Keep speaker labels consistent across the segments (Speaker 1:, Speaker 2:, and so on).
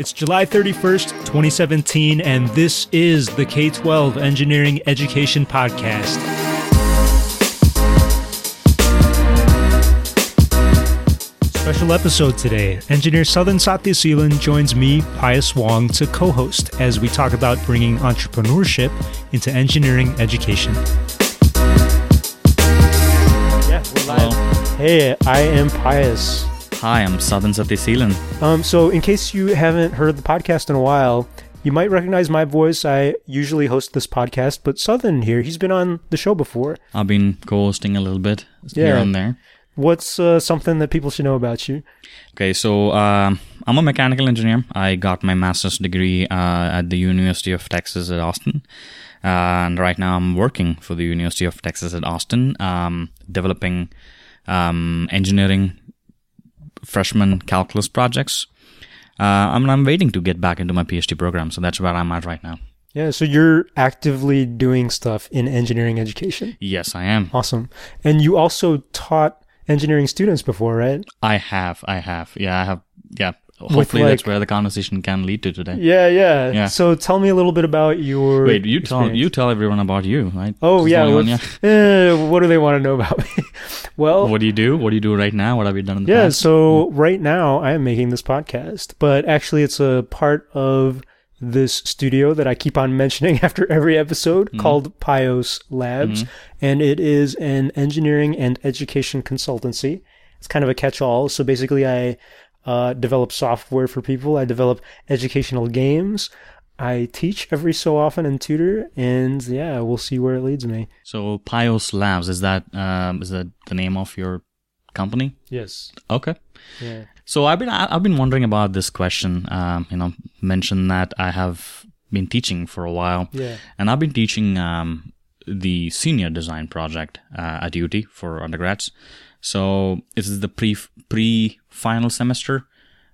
Speaker 1: It's July 31st, 2017, and this is the K 12 Engineering Education Podcast. Special episode today. Engineer Sadhan Sathyaseelan joins me, Pius Wong, to co host as we talk about bringing entrepreneurship into engineering education. Yeah, we're live. Hey, I am Pius.
Speaker 2: Hi, I'm Sadhan Sathyaseelan.
Speaker 1: Um, so, in case you haven't heard the podcast in a while, you might recognize my voice. I usually host this podcast, but Sadhan here, he's been on the show before.
Speaker 2: I've been co-hosting a little bit here and there.
Speaker 1: What's uh, something that people should know about you?
Speaker 2: Okay, so um, I'm a mechanical engineer. I got my master's degree uh, at the University of Texas at Austin, uh, and right now I'm working for the University of Texas at Austin, um, developing um, engineering freshman calculus projects. Uh, I'm, I'm waiting to get back into my PhD program, so that's where I'm at right now.
Speaker 1: Yeah, so you're actively doing stuff in engineering education.
Speaker 2: Yes, I am.
Speaker 1: Awesome. And you also taught engineering students before, right?
Speaker 2: I have, I have. Yeah, I have. Yeah. Hopefully,
Speaker 1: like-
Speaker 2: that's where the conversation can lead to today.
Speaker 1: Yeah, yeah.
Speaker 2: Yeah.
Speaker 1: So tell me a little bit about your
Speaker 2: Wait, you tell
Speaker 1: experience.
Speaker 2: you tell everyone about you, right?
Speaker 1: Oh yeah,
Speaker 2: on,
Speaker 1: eh, what do they want to know about me? well,
Speaker 2: What do you do? What do you do right now? What have you done in the
Speaker 1: yeah.
Speaker 2: past?
Speaker 1: So right now I am making this podcast, but actually it's a part of this studio that I keep on mentioning after every episode
Speaker 2: Mm-hmm.
Speaker 1: called Pios Labs, and it is an engineering and education consultancy. It's kind of a catch-all. So basically, I uh, develop software for people. I develop educational games. I teach every so often and tutor, and yeah, we'll see where it leads me.
Speaker 2: So Pios Labs is that um, is that the name of your company?
Speaker 1: Yes.
Speaker 2: Okay.
Speaker 1: Yeah.
Speaker 2: So I've been I've been wondering about this question. Um, you know, mentioned that I have been teaching for a while,
Speaker 1: Yeah.
Speaker 2: and I've been teaching um, the senior design project uh, at UT for undergrads. So this is the pre pre final semester.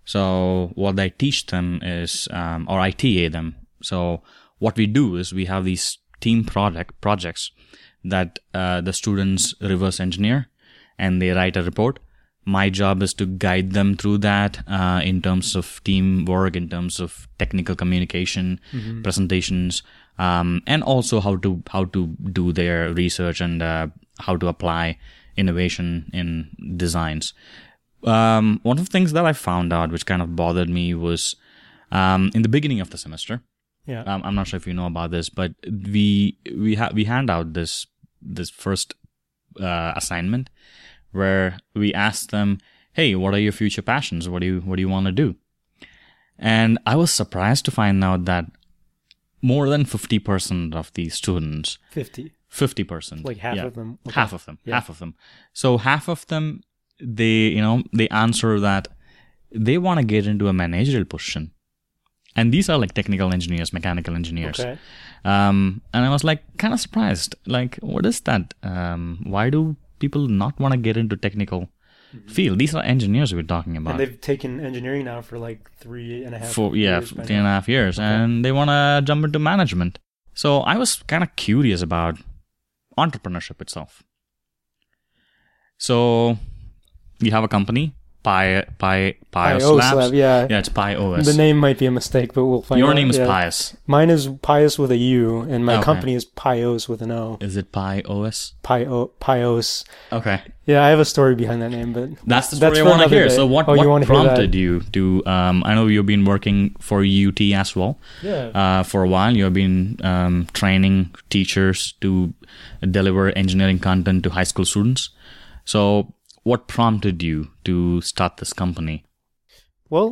Speaker 2: So what I teach them is, um, or I TA them. So what we do is we have these team project projects that uh, the students reverse engineer, and they write a report. My job is to guide them through that uh, in terms of teamwork, in terms of technical communication, presentations, um, and also how to how to do their research and uh, how to apply innovation in designs. Um, one of the things that I found out, which kind of bothered me, was um, in the beginning of the semester.
Speaker 1: Yeah.
Speaker 2: Um, I'm not sure if you know about this, but we we ha- we hand out this this first uh, assignment where we ask them, "Hey, what are your future passions? What do you what do you want to do?" And I was surprised to find out that more than fifty percent of the students,
Speaker 1: Fifty.
Speaker 2: fifty percent,
Speaker 1: Like half of them. Okay.
Speaker 2: half of them,
Speaker 1: Yeah.
Speaker 2: half of them. So half of them, they you know they answer that they want to get into a managerial position, and these are like technical engineers, mechanical engineers.
Speaker 1: Okay.
Speaker 2: Um, and I was like kind of surprised. Like, what is that? Um, why do people not want to get into technical field? These are engineers we're talking about.
Speaker 1: And they've taken engineering now for like three and a half.
Speaker 2: for yeah, for and a half years, and they want to jump into management. So I was kind of curious about entrepreneurship itself. So we have a company, Pi Pi Pios
Speaker 1: Pios
Speaker 2: Labs.
Speaker 1: Lab, yeah.
Speaker 2: yeah, it's Pi OS.
Speaker 1: The name might be a mistake, but we'll find out.
Speaker 2: Your
Speaker 1: out.
Speaker 2: name is
Speaker 1: yeah.
Speaker 2: Pius.
Speaker 1: Mine is Pius with a U, and my
Speaker 2: Okay.
Speaker 1: company is Pios with an O.
Speaker 2: Is it Pi OS?
Speaker 1: Pio, Pios.
Speaker 2: Okay.
Speaker 1: Yeah, I have a story behind that name, but
Speaker 2: That's the story I
Speaker 1: for
Speaker 2: want to
Speaker 1: another
Speaker 2: hear.
Speaker 1: day.
Speaker 2: So what,
Speaker 1: Oh, you
Speaker 2: what
Speaker 1: wanna hear that?
Speaker 2: prompted you to? Um, I know you've been working for UT as well
Speaker 1: yeah.
Speaker 2: uh, for a while. You've been um, training teachers to deliver engineering content to high school students. So what prompted you to start this company?
Speaker 1: Well,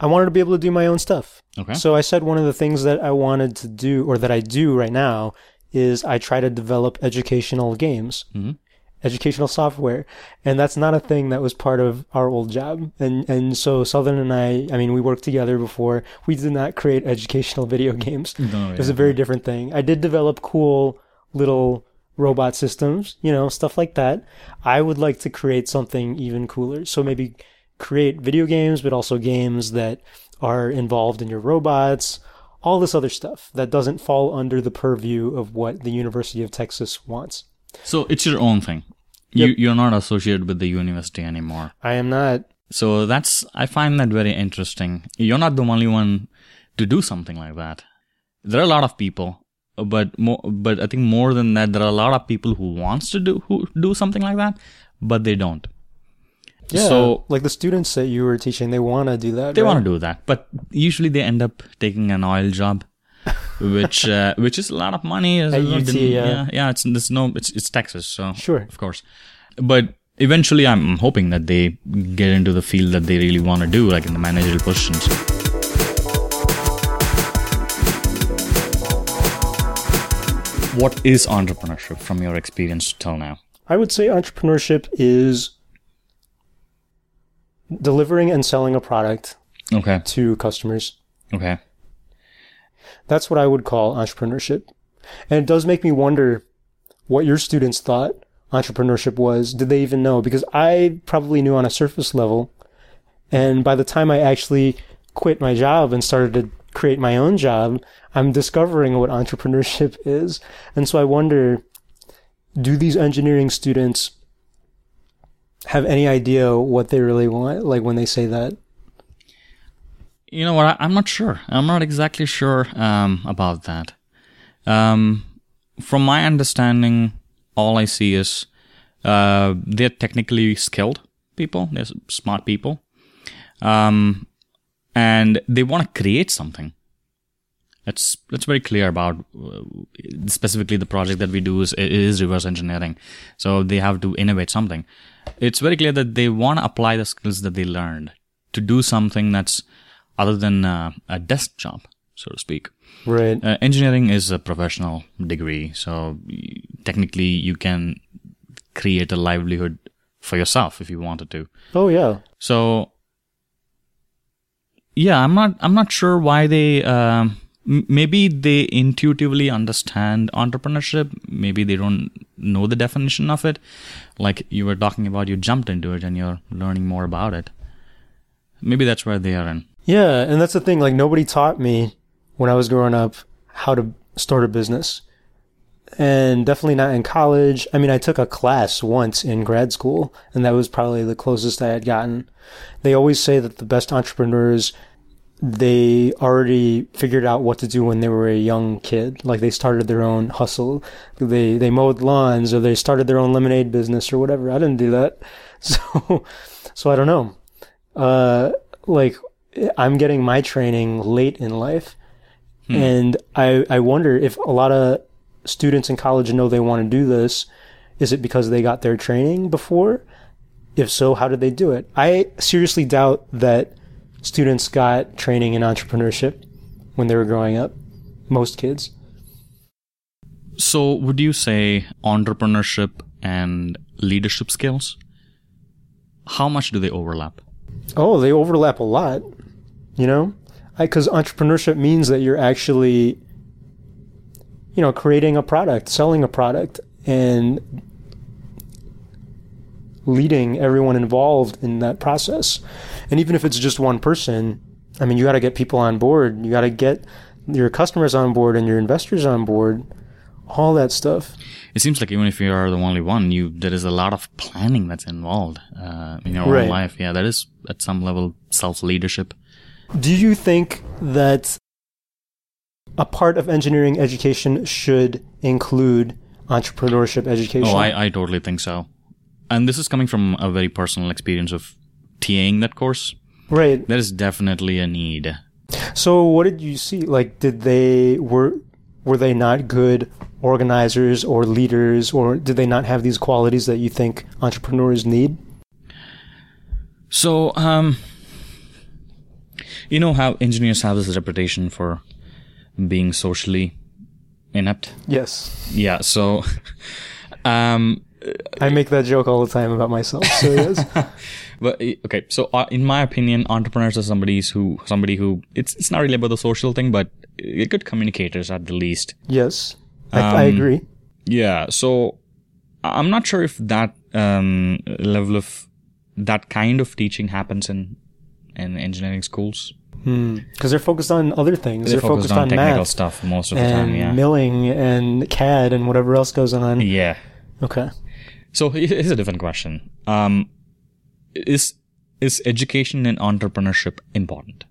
Speaker 1: I wanted to be able to do my own stuff.
Speaker 2: Okay.
Speaker 1: So I said one of the things that I wanted to do, or that I do right now, is I try to develop educational games,
Speaker 2: Mhm.
Speaker 1: educational software, and that's not a thing that was part of our old job. And and so Sadhan and I, I mean, we worked together before. We did not create educational video games.
Speaker 2: No,
Speaker 1: It was a very different thing. I did develop cool little robot systems, you know, stuff like that. I would like to create something even cooler. So maybe create video games, but also games that are involved in your robots, all this other stuff that doesn't fall under the purview of what the University of Texas wants.
Speaker 2: So it's your own thing. You you're not associated with the university anymore.
Speaker 1: I am not
Speaker 2: So that's I find that very interesting. You're not the only one to do something like that. There are a lot of people, but more, but I think more than that, there are a lot of people who wants to do who do something like that, but they don't.
Speaker 1: Yeah.
Speaker 2: So
Speaker 1: like the students that you were teaching, they want to do that.
Speaker 2: they
Speaker 1: right?
Speaker 2: want to do that, but usually they end up taking an oil job, which uh, which is a lot of money.
Speaker 1: At UT, yeah.
Speaker 2: yeah, yeah. It's there's no it's it's Texas, so
Speaker 1: Sure.
Speaker 2: of course. But eventually, I'm hoping that they get into the field that they really want to do, like in the managerial positions. What is entrepreneurship from your experience till now?
Speaker 1: I would say entrepreneurship is delivering and selling a product
Speaker 2: Okay.
Speaker 1: to customers.
Speaker 2: Okay.
Speaker 1: That's what I would call entrepreneurship. And it does make me wonder what your students thought entrepreneurship was. Did they even know? Because I probably knew on a surface level. And by the time I actually quit my job and started to create my own job, I'm discovering what entrepreneurship is. And so I wonder do these engineering students have any idea what they really want, like when they say that?
Speaker 2: You know what? I, I'm not sure. I'm not exactly sure um, about that. Um, from my understanding, all I see is uh, they're technically skilled people. They're smart people, um, and they want to create something. That's that's very clear about uh, specifically the project that we do is is reverse engineering. So they have to innovate something. It's very clear that they want to apply the skills that they learned to do something that's other than uh, a desk job, so to speak.
Speaker 1: Right.
Speaker 2: Uh, engineering is a professional degree, so technically you can create a livelihood for yourself if you wanted to.
Speaker 1: Oh, yeah.
Speaker 2: So yeah, I'm not I'm not sure why they um, maybe they intuitively understand entrepreneurship. Maybe they don't know the definition of it. Like you were talking about, you jumped into it and you're learning more about it. Maybe that's where they are in.
Speaker 1: Yeah, and that's the thing. Like nobody taught me when I was growing up how to start a business, and definitely not in college. I mean, I took a class once in grad school, and that was probably the closest I had gotten. They always say that the best entrepreneurs they already figured out what to do when they were a young kid. Like they started their own hustle. They they mowed lawns or they started their own lemonade business or whatever. I didn't do that. So so I don't know. Uh like I'm getting my training late in life. And I I wonder if a lot of students in college know they want to do this. Is it because they got their training before? If so, how did they do it? I seriously doubt that students got training in entrepreneurship when they were growing up. Most kids.
Speaker 2: So would you say entrepreneurship and leadership skills? How much do they overlap?
Speaker 1: Oh, they overlap a lot. You know, because entrepreneurship means that you're actually, you know, creating a product, selling a product, and leading everyone involved in that process. And even if it's just one person, I mean, you got to get people on board. You got to get your customers on board and your investors on board. All that stuff.
Speaker 2: It seems like even if you are the only one, you there is a lot of planning that's involved uh, in your
Speaker 1: Right.
Speaker 2: own life. Yeah, that is at some level self leadership.
Speaker 1: Do you think that a part of engineering education should include entrepreneurship education?
Speaker 2: Oh, I, I totally think so. And this is coming from a very personal experience of TAing that course.
Speaker 1: right.
Speaker 2: There is definitely a need.
Speaker 1: So what did you see? Like did they were were they not good organizers or leaders or did they not have these qualities that you think entrepreneurs need?
Speaker 2: So, um, you know how engineers have this reputation for being socially inept?
Speaker 1: Yes.
Speaker 2: Yeah, so, um,
Speaker 1: I make that joke all the time about myself. So yes.
Speaker 2: But eh, okay, so uh, in my opinion, entrepreneurs are somebody who somebody who it's it's not really about the social thing, but eh, good communicators at the least.
Speaker 1: yes. I, I
Speaker 2: Um,
Speaker 1: agree.
Speaker 2: Yeah, so I'm not sure if that um, level of that kind of teaching happens in in engineering schools.
Speaker 1: Because they're focused on other things. They're,
Speaker 2: They're focused, on, technical
Speaker 1: math
Speaker 2: stuff most of the time. Yeah.
Speaker 1: milling and CAD and whatever else goes on.
Speaker 2: yeah.
Speaker 1: Okay.
Speaker 2: So here's a different question. Um, is is education and entrepreneurship important?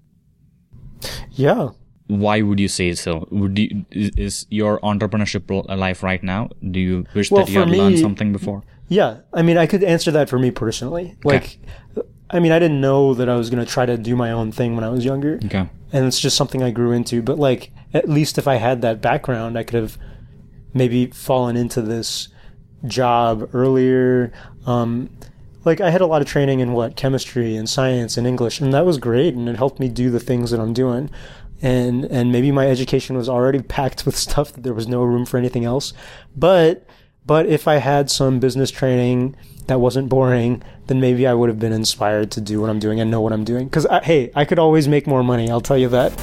Speaker 1: Yeah.
Speaker 2: Why would you say so? Would you, is, is your entrepreneurship life right now? Do you wish
Speaker 1: Well,
Speaker 2: that you had learned something before?
Speaker 1: Yeah. I mean, I could answer that for me personally. Like, I mean, I didn't know that I was going to try to do my own thing when I was younger.
Speaker 2: Okay.
Speaker 1: and it's just something I grew into. But like, at least if I had that background, I could have maybe fallen into this job earlier. Um, like I had a lot of training in what chemistry and science and English, and that was great, and it helped me do the things that I'm doing. And and maybe my education was already packed with stuff that there was no room for anything else. But but if I had some business training that wasn't boring, then maybe I would have been inspired to do what I'm doing and know what I'm doing. Because hey, I could always make more money. I'll tell you that.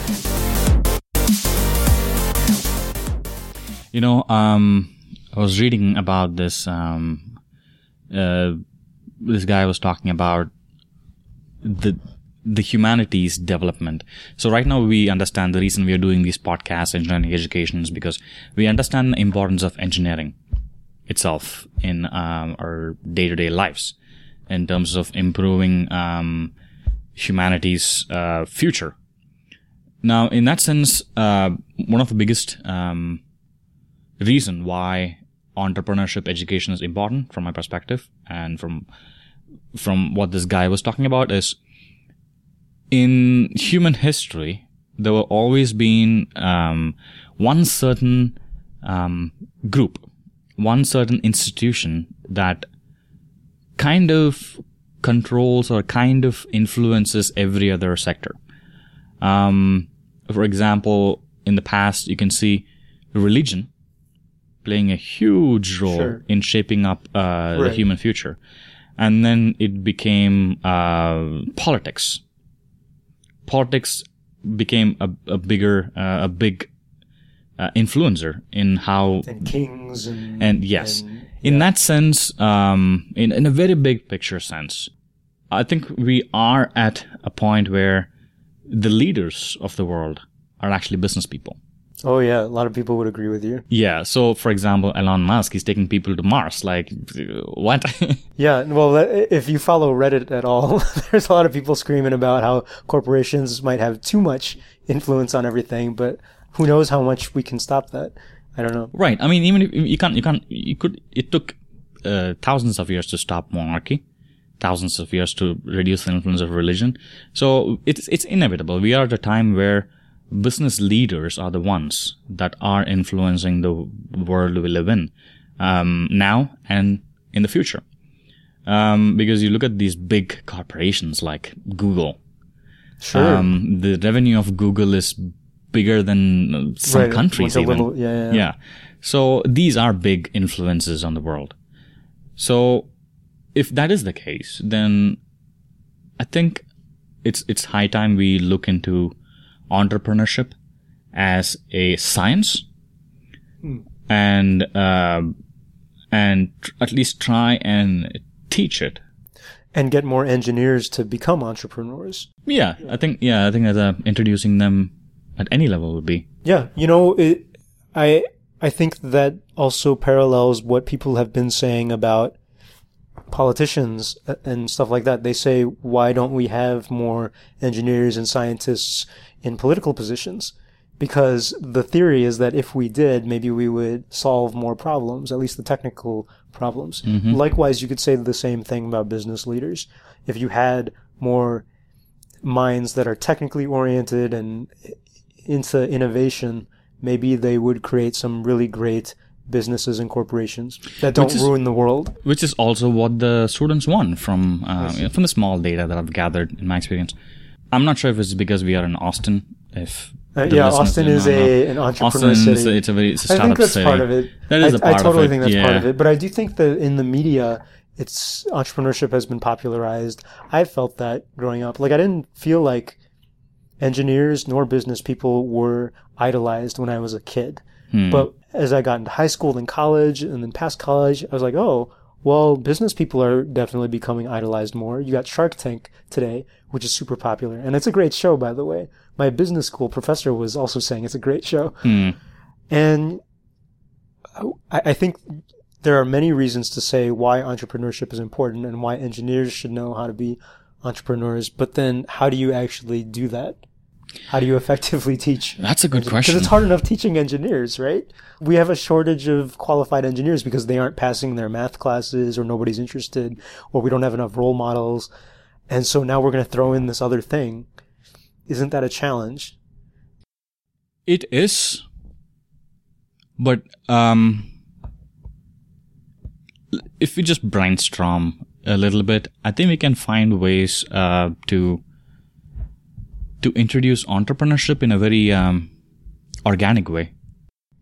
Speaker 2: You know, um, I was reading about this. Um, uh, this guy was talking about the the humanities development. So right now we understand the reason we are doing these podcasts, engineering education, is because we understand the importance of engineering itself in um, our day to day lives in terms of improving um, humanity's uh, future. Now, in that sense, uh, one of the biggest um, reason why entrepreneurship education is important from my perspective. And from from what this guy was talking about is in human history there were always been um, one certain um, group one certain institution that kind of controls or kind of influences every other sector. Um, for example in the past you can see religion playing a huge role
Speaker 1: Sure.
Speaker 2: in shaping up uh, the human future. And then it became uh, politics. Politics became a, a bigger, uh, a big uh, influencer in how
Speaker 1: And kings and
Speaker 2: and yes,
Speaker 1: and-
Speaker 2: in that sense, um, in in a very big picture sense, I think we are at a point where the leaders of the world are actually business people.
Speaker 1: Oh yeah, a lot of people would agree with you.
Speaker 2: Yeah. So, for example, Elon Musk, he's taking people to Mars. Like, what?
Speaker 1: Yeah, well, if you follow Reddit at all, there's a lot of people screaming about how corporations might have too much influence on everything, but who knows how much we can stop that? I don't know.
Speaker 2: right. I mean, even if you can't, you can't, you could. It took uh, thousands of years to stop monarchy, thousands of years to reduce the influence of religion. So it's it's inevitable. We are at a time where business leaders are the ones that are influencing the world we live in um, now and in the future. Um, because you look at these big corporations like Google,
Speaker 1: Sure.
Speaker 2: Um, the revenue of Google is bigger than some
Speaker 1: Right,
Speaker 2: countries
Speaker 1: a
Speaker 2: even.
Speaker 1: little- yeah, yeah. yeah.
Speaker 2: So these are big influences on the world. So if that is the case, then I think it's it's high time we look into entrepreneurship as a science
Speaker 1: Hmm.
Speaker 2: and uh, and tr- at least try and teach it
Speaker 1: and get more engineers to become entrepreneurs.
Speaker 2: Yeah, I think yeah, I think that uh, introducing them at any level would be
Speaker 1: Yeah, you know, it, I I think that also parallels what people have been saying about politicians and stuff like that. They say, why don't we have more engineers and scientists in political positions? Because the theory is that if we did, maybe we would solve more problems, at least the technical problems. Mm-hmm. Likewise, you could say the same thing about business leaders. If you had more minds that are technically oriented and into innovation, maybe they would create some really great businesses and corporations that don't
Speaker 2: is-
Speaker 1: ruin the world.
Speaker 2: which is also what the students want from uh, from the small data that I've gathered in my experience. I'm not sure if it's because we are in Austin. If
Speaker 1: Uh, yeah, Austin is a an entrepreneur
Speaker 2: Austin is
Speaker 1: city.
Speaker 2: it's a very it's a
Speaker 1: I
Speaker 2: startup
Speaker 1: think that's
Speaker 2: city.
Speaker 1: part of it.
Speaker 2: That is
Speaker 1: I,
Speaker 2: a part
Speaker 1: I totally
Speaker 2: of it.
Speaker 1: think that's
Speaker 2: yeah.
Speaker 1: part of it. But I do think that in the media, it's entrepreneurship has been popularized. I felt that growing up. Like I didn't feel like engineers nor business people were idolized when I was a kid.
Speaker 2: Hmm.
Speaker 1: But as I got into high school and college and then past college, I was like, oh, well, business people are definitely becoming idolized more. You got Shark Tank today, which is super popular. And it's a great show, by the way. My business school professor was also saying it's a great show.
Speaker 2: Hmm.
Speaker 1: And I, I think there are many reasons to say why entrepreneurship is important and why engineers should know how to be entrepreneurs, but then how do you actually do that? How do you effectively teach?
Speaker 2: That's a good question.
Speaker 1: Because it's hard enough teaching engineers, right? We have a shortage of qualified engineers because they aren't passing their math classes or nobody's interested or we don't have enough role models. And so now we're going to throw in this other thing. Isn't that a challenge?
Speaker 2: It is, but um, if we just brainstorm a little bit, I think we can find ways uh, to to introduce entrepreneurship in a very um, organic way.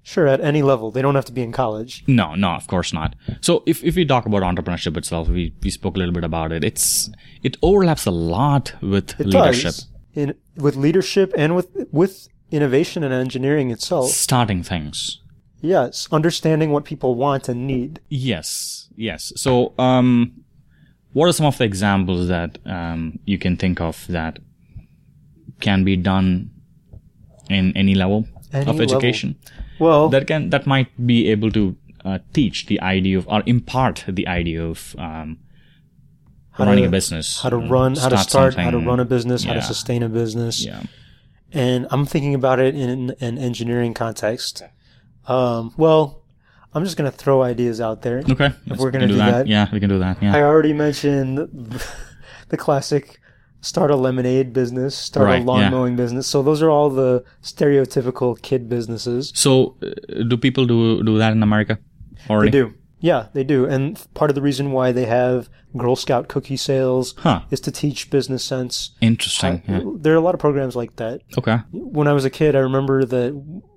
Speaker 1: Sure, at any level. They don't have to be in college.
Speaker 2: No, no, of course not. So if, if we talk about entrepreneurship itself, we, we spoke a little bit about it. It's it overlaps a lot with
Speaker 1: It
Speaker 2: leadership.
Speaker 1: does. In, with leadership and with, with innovation and engineering itself.
Speaker 2: Starting things.
Speaker 1: Yes. Understanding what people want and need.
Speaker 2: Yes, yes. So, um, what are some of the examples that um, you can think of that can be done in any level
Speaker 1: Any
Speaker 2: of
Speaker 1: level.
Speaker 2: education
Speaker 1: Well,
Speaker 2: that can that might be able to uh, teach the idea of or impart the idea of um,
Speaker 1: How
Speaker 2: running
Speaker 1: to-
Speaker 2: a business,
Speaker 1: how to run, how to start, how to run a business, how to sustain a business.
Speaker 2: Yeah.
Speaker 1: And I'm thinking about it in an engineering context. Um, well, I'm just going to throw ideas out there.
Speaker 2: Okay. If
Speaker 1: we're gonna do that.
Speaker 2: yeah, we can do that. Yeah.
Speaker 1: I already mentioned the classic start a lemonade business, start
Speaker 2: Right,
Speaker 1: a lawn
Speaker 2: yeah.
Speaker 1: mowing business. So those are all the stereotypical kid businesses.
Speaker 2: so, uh, do people do do that in America?
Speaker 1: They do. Yeah, they do. And part of the reason why they have Girl Scout cookie sales
Speaker 2: Huh.
Speaker 1: is to teach business sense.
Speaker 2: Interesting. Yeah.
Speaker 1: There are a lot of programs like that.
Speaker 2: Okay.
Speaker 1: When I was a kid, I remember that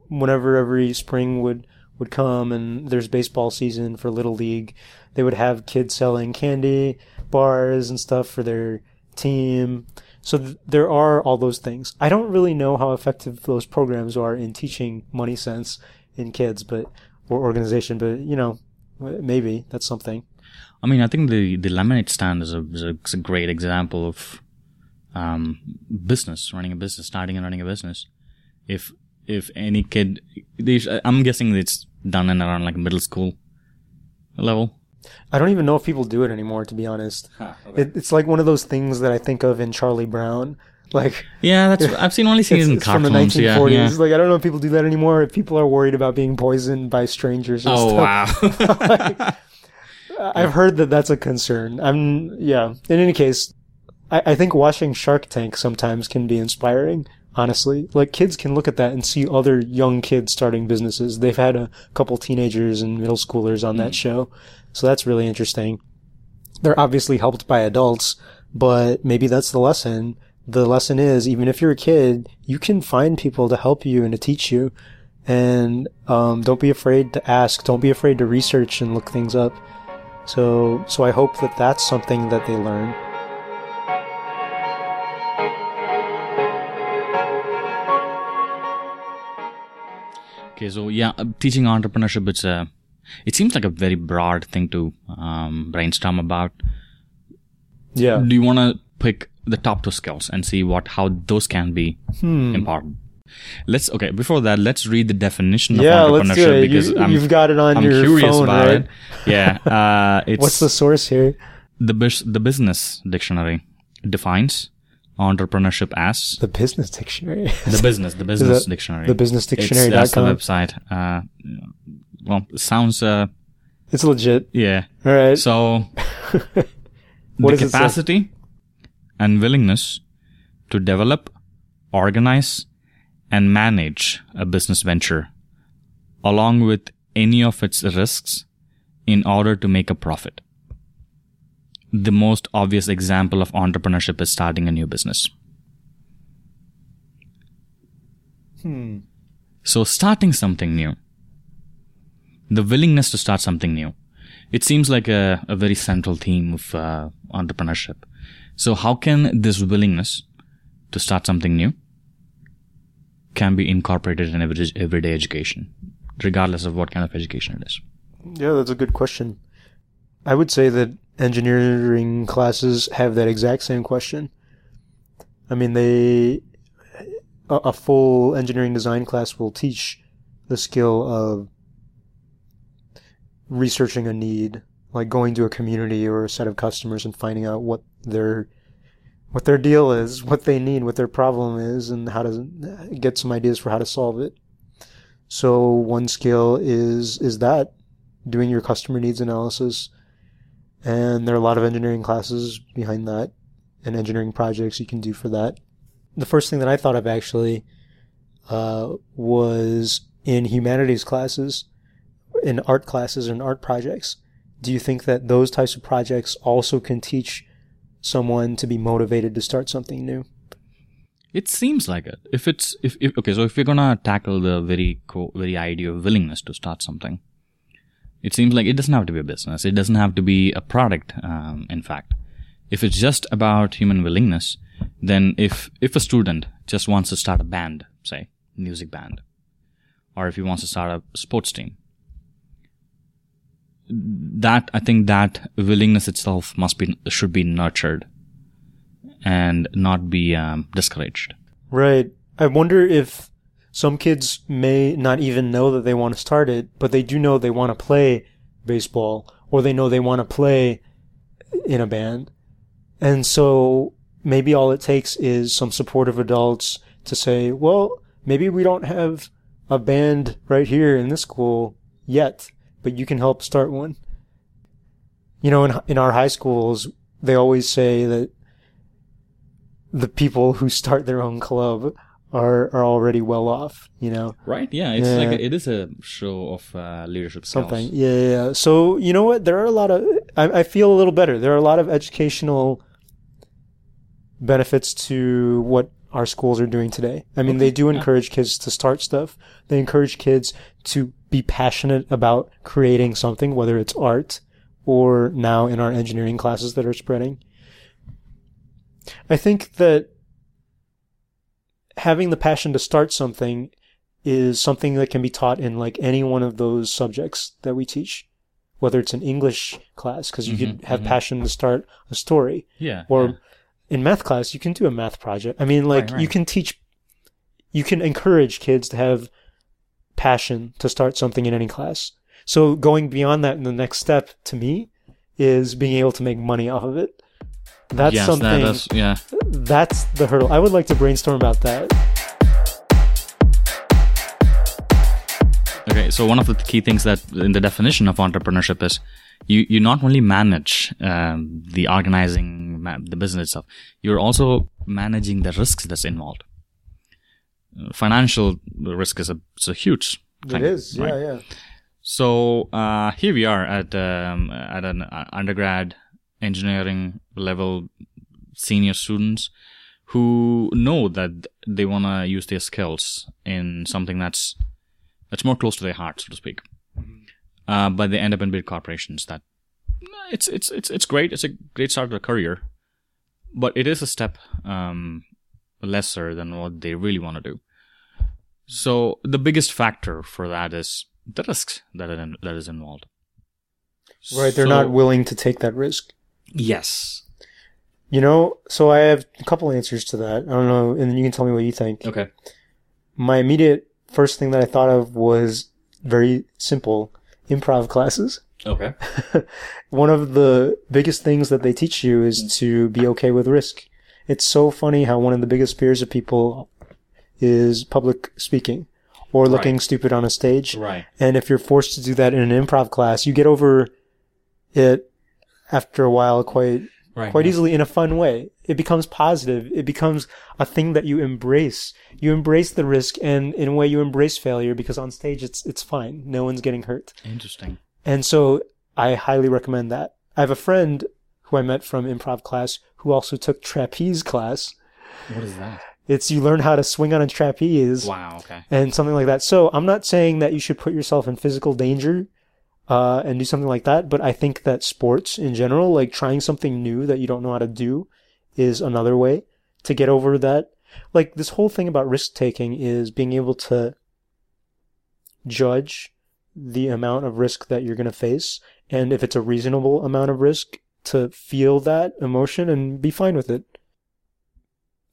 Speaker 1: whenever every spring would would come and there's baseball season for little league, they would have kids selling candy bars and stuff for their team. So th- there are all those things. I don't really know how effective those programs are in teaching money sense in kids, but or organization, but you know, maybe that's something.
Speaker 2: I mean, I think the, the lemonade stand is a, is a, is a great example of um, business, running a business, starting and running a business. If if any kid, I'm guessing it's done in around like middle school level.
Speaker 1: I don't even know if people do it anymore, to be honest. It, it's like one of those things that I think of in Charlie Brown. Like
Speaker 2: Yeah, that's I've seen only seen
Speaker 1: it's, it's from the
Speaker 2: cartoons. Yeah,
Speaker 1: 1940s.
Speaker 2: yeah.
Speaker 1: Like I don't know if people do that anymore. If people are worried about being poisoned by strangers.
Speaker 2: Oh
Speaker 1: stuff.
Speaker 2: wow.
Speaker 1: I've heard that that's a concern. I'm yeah. In any case, I, I think watching Shark Tank sometimes can be inspiring. Honestly, like kids can look at that and see other young kids starting businesses. They've had a couple teenagers and middle schoolers on that show, so that's really interesting. They're obviously helped by adults, but maybe that's the lesson. The lesson is even if you're a kid, you can find people to help you and to teach you, and um, don't be afraid to ask. Don't be afraid to research and look things up. So, so I hope that that's something that they learn.
Speaker 2: Okay, so yeah, uh, teaching entrepreneurship it's a it seems like a very broad thing to um, brainstorm about.
Speaker 1: Yeah.
Speaker 2: do you want to pick the top two skills and see what how those can be
Speaker 1: Hmm.
Speaker 2: important let's okay before that let's read the definition of entrepreneurship
Speaker 1: let's do it.
Speaker 2: because
Speaker 1: You,
Speaker 2: I'm,
Speaker 1: you've got it on
Speaker 2: I'm
Speaker 1: your
Speaker 2: curious
Speaker 1: phone,
Speaker 2: about
Speaker 1: right?
Speaker 2: it yeah uh, it's
Speaker 1: What's the source here?
Speaker 2: the bus- the business dictionary defines entrepreneurship as
Speaker 1: The Business Dictionary.
Speaker 2: the business the business dictionary
Speaker 1: the business
Speaker 2: it's, that's the
Speaker 1: businessdictionary.com.
Speaker 2: website uh, well it sounds uh,
Speaker 1: It's legit.
Speaker 2: yeah
Speaker 1: All right.
Speaker 2: So,
Speaker 1: What
Speaker 2: the capacity and willingness to develop, organize, and manage a business venture, along with any of its risks, in order to make a profit. The most obvious example of entrepreneurship is starting a new business.
Speaker 1: Hmm.
Speaker 2: So, starting something new, the willingness to start something new, it seems like a, a very central theme of uh, entrepreneurship. So, how can this willingness to start something new can be incorporated in every, everyday education, regardless of what kind of education it is?
Speaker 1: Yeah, that's a good question. I would say that engineering classes have that exact same question. I mean, they a, a full engineering design class will teach the skill of researching a need, like going to a community or a set of customers and finding out what their what their deal is, what they need, what their problem is, and how to get some ideas for how to solve it. So one skill is is that doing your customer needs analysis, and there are a lot of engineering classes behind that, and engineering projects you can do for that. The first thing that I thought of actually uh, was in humanities classes, in art classes and art projects. Do you think that those types of projects also can teach someone to be motivated to start something new?
Speaker 2: It seems like it. If it's if, if okay, so if you're gonna tackle the very co- very idea of willingness to start something, it seems like it doesn't have to be a business. It doesn't have to be a product. Um, in fact, if it's just about human willingness, then if if a student just wants to start a band, say music band, or if he wants to start a sports team, that I think that willingness itself must be should be nurtured and not be um, discouraged.
Speaker 1: Right. I wonder if some kids may not even know that they want to start it, but they do know they want to play baseball or they know they want to play in a band. And so maybe all it takes is some supportive adults to say, well, maybe we don't have a band right here in this school yet, but you can help start one. You know, in, in our high schools, they always say that the people who start their own club are are already well off. You know,
Speaker 2: right? Yeah, it's yeah. like a, it is a show of uh, leadership skills.
Speaker 1: Something, yeah, yeah. So you know what? There are a lot of. I, I feel a little better. There are a lot of educational benefits to what our schools are doing today. I mean, okay. they do encourage yeah. kids to start stuff. They encourage kids to be passionate about creating something, whether it's art or now in our engineering classes that are spreading. I think that having the passion to start something is something that can be taught in like any one of those subjects that we teach whether it's an english class because you mm-hmm, could have mm-hmm. passion to start a story
Speaker 2: yeah
Speaker 1: or
Speaker 2: yeah.
Speaker 1: in math class you can do a math project i mean like right, right. you can teach you can encourage kids to have passion to start something in any class so going beyond that in the next step to me is being able to make money off of it that's yes, something. That is,
Speaker 2: yeah.
Speaker 1: That's the hurdle. I would like to brainstorm about that.
Speaker 2: Okay, so one of the key things that in the definition of entrepreneurship is you you not only manage um, the organizing the business itself, you're also managing the risks that's involved. Financial risk is a, it's a huge.
Speaker 1: Thing, it is, right? yeah, yeah.
Speaker 2: So uh, here we are at um, at an undergrad engineering level senior students who know that they want to use their skills in something that's that's more close to their heart, so to speak. Mm-hmm. Uh, but they end up in big corporations. That it's it's it's it's great. It's a great start to a career, but it is a step um, lesser than what they really want to do. So the biggest factor for that is the risk that it, that is involved.
Speaker 1: Right, they're so, not willing to take that risk.
Speaker 2: Yes.
Speaker 1: You know, so I have a couple answers to that. I don't know, and then you can tell me what you think.
Speaker 2: Okay.
Speaker 1: My immediate first thing that I thought of was very simple improv classes.
Speaker 2: Okay.
Speaker 1: One of the biggest things that they teach you is mm. to be okay with risk. It's so funny how one of the biggest fears of people is public speaking or looking right. stupid on a stage.
Speaker 2: Right.
Speaker 1: And if you're forced to do that in an improv class, you get over it after a while quite right, quite easily in a fun way. It becomes positive. It becomes a thing that you embrace. You embrace the risk and in a way you embrace failure because on stage it's it's fine. No one's getting hurt.
Speaker 2: Interesting.
Speaker 1: And so I highly recommend that. I have a friend who I met from improv class who also took trapeze class.
Speaker 2: What is that?
Speaker 1: It's you learn how to swing on a trapeze.
Speaker 2: Wow, okay.
Speaker 1: And something like that. So I'm not saying that you should put yourself in physical danger uh, and do something like that. But I think that sports in general, like trying something new that you don't know how to do, is another way to get over that. Like this whole thing about risk taking is being able to judge the amount of risk that you're going to face. And if it's a reasonable amount of risk, to feel that emotion and be fine with it.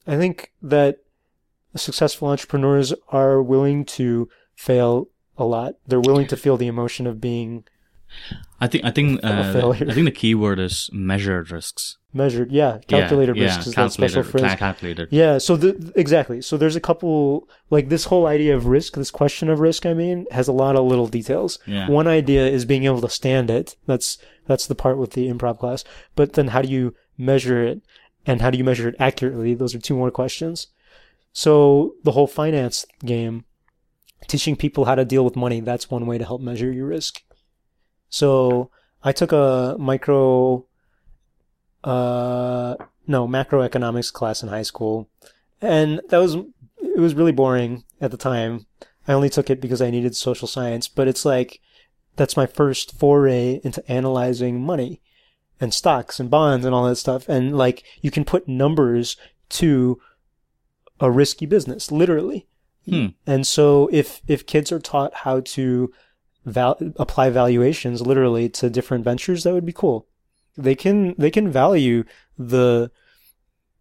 Speaker 1: I think that successful entrepreneurs are willing to fail a lot. They're willing to feel the emotion of being
Speaker 2: I think I think uh,
Speaker 1: failure.
Speaker 2: I think the key word is measured risks.
Speaker 1: Measured, yeah. Calculated
Speaker 2: yeah,
Speaker 1: risks
Speaker 2: yeah,
Speaker 1: is that special phrase.
Speaker 2: calculated.
Speaker 1: Yeah, so the exactly. So there's a couple like this whole idea of risk, this question of risk, I mean, has a lot of little details.
Speaker 2: Yeah.
Speaker 1: One idea is being able to stand it. That's that's the part with the improv class. But then how do you measure it and how do you measure it accurately? Those are two more questions. So the whole finance game, teaching people how to deal with money, that's one way to help measure your risk. So I took a micro uh no macroeconomics class in high school. And that was it was really boring at the time. I only took it because i needed social science but it's like that's my first foray into analyzing money and stocks and bonds and all that stuff. And like you can put numbers to a risky business literally
Speaker 2: Hmm.
Speaker 1: and so if if kids are taught how to val- apply valuations literally to different ventures that would be cool they can they can value the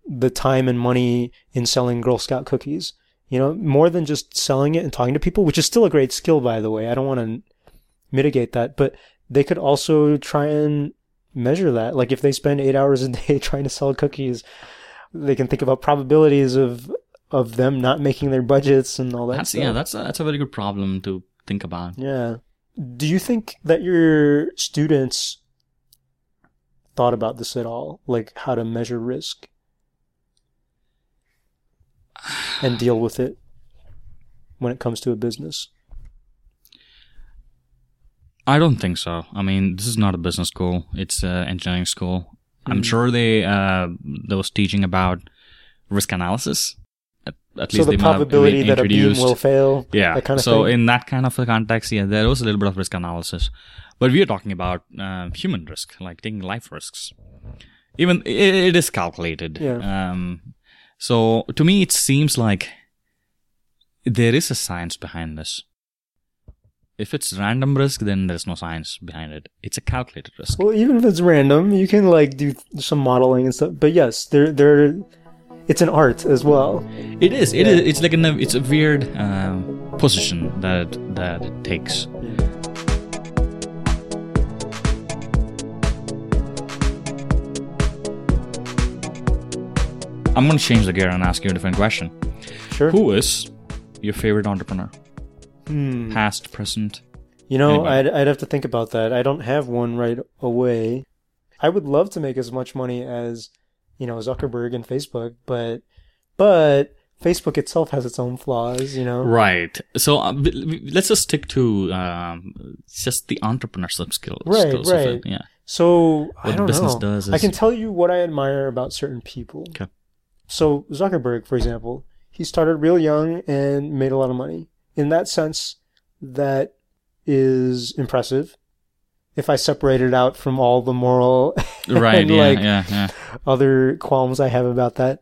Speaker 1: the time and money in selling Girl Scout cookies. You know, more than just selling it and talking to people, which is still a great skill, by the way. I don't want to mitigate that, but they could also try and measure that. Like if they spend eight hours a day trying to sell cookies, they can think about probabilities of of them not making their budgets and all that.
Speaker 2: That's
Speaker 1: stuff.
Speaker 2: yeah, that's a, that's a very good problem to think about.
Speaker 1: Yeah. Do you think that your students thought about this at all? Like how to measure risk and deal with it when it comes to a business?
Speaker 2: I don't think so. I mean, this is not a business school; it's an engineering school. I'm
Speaker 1: Mm.
Speaker 2: sure they uh, was teaching about risk analysis. At,
Speaker 1: So
Speaker 2: least
Speaker 1: the
Speaker 2: they might have
Speaker 1: probability that a beam will fail,
Speaker 2: Yeah.
Speaker 1: kind of
Speaker 2: so
Speaker 1: thing.
Speaker 2: in that kind of a context, yeah, there was a little bit of risk analysis, but we are talking about uh, human risk, like taking life risks. Even it, it is calculated.
Speaker 1: Yeah.
Speaker 2: Um, so to me, it seems like there is a science behind this. If it's random risk, then there's no science behind it. It's a calculated risk.
Speaker 1: Well, even if it's random, you can like do some modeling and stuff. But yes, there there it's an art as well.
Speaker 2: It is. It
Speaker 1: Yeah.
Speaker 2: is. It's like a. It's a weird um, position that that it takes. I'm gonna change the gear and ask you a different question.
Speaker 1: Sure.
Speaker 2: Who is your favorite entrepreneur?
Speaker 1: Hmm.
Speaker 2: Past, present.
Speaker 1: You know, I'd, I'd have to think about that. I don't have one right away. I would love to make as much money as, you know, Zuckerberg and Facebook, but, but Facebook itself has its own flaws, you know?
Speaker 2: Right. So uh, let's just stick to um, just the entrepreneurship skills.
Speaker 1: Right,
Speaker 2: skills of
Speaker 1: right.
Speaker 2: it. Yeah.
Speaker 1: So, I don't
Speaker 2: business
Speaker 1: know.
Speaker 2: does
Speaker 1: I can tell you what I admire about certain people.
Speaker 2: Okay.
Speaker 1: So, Zuckerberg, for example, he started real young and made a lot of money. In that sense, that is impressive. If I separate it out from all the moral
Speaker 2: Right.
Speaker 1: and,
Speaker 2: yeah.
Speaker 1: like,
Speaker 2: yeah. Yeah.
Speaker 1: other qualms I have about that.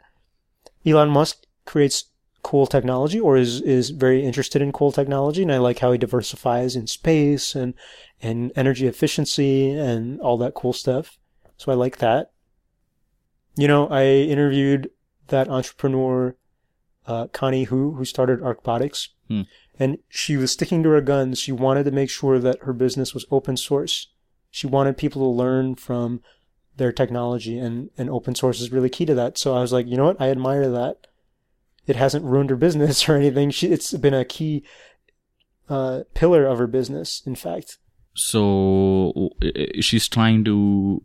Speaker 1: Elon Musk creates cool technology or is, is very interested in cool technology. And I like how he diversifies in space and, and energy efficiency and all that cool stuff. So I like that. You know, I interviewed that entrepreneur, uh, Connie Hu, who started Arcbotics.
Speaker 2: Hmm.
Speaker 1: And she was sticking to her guns. She wanted to make sure that her business was open source. She wanted people to learn from their technology and, and open source is really key to that. So I was like, you know what? I admire that. It hasn't ruined her business or anything. She, it's been a key uh, pillar of her business, in fact.
Speaker 2: So she's trying to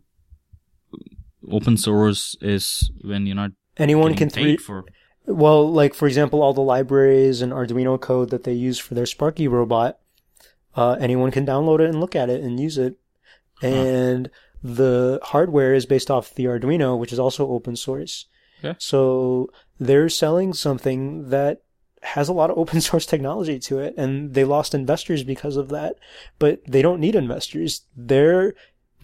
Speaker 2: open source is when you're not
Speaker 1: Anyone can three,
Speaker 2: for.
Speaker 1: Well, like for example, all the libraries and Arduino code that they use for their Sparky robot, uh, anyone can download it and look at it and use it. And the hardware is based off the Arduino, which is also open source.
Speaker 2: Okay.
Speaker 1: So they're selling something that has a lot of open source technology to it, and they lost investors because of that. But they don't need investors. Their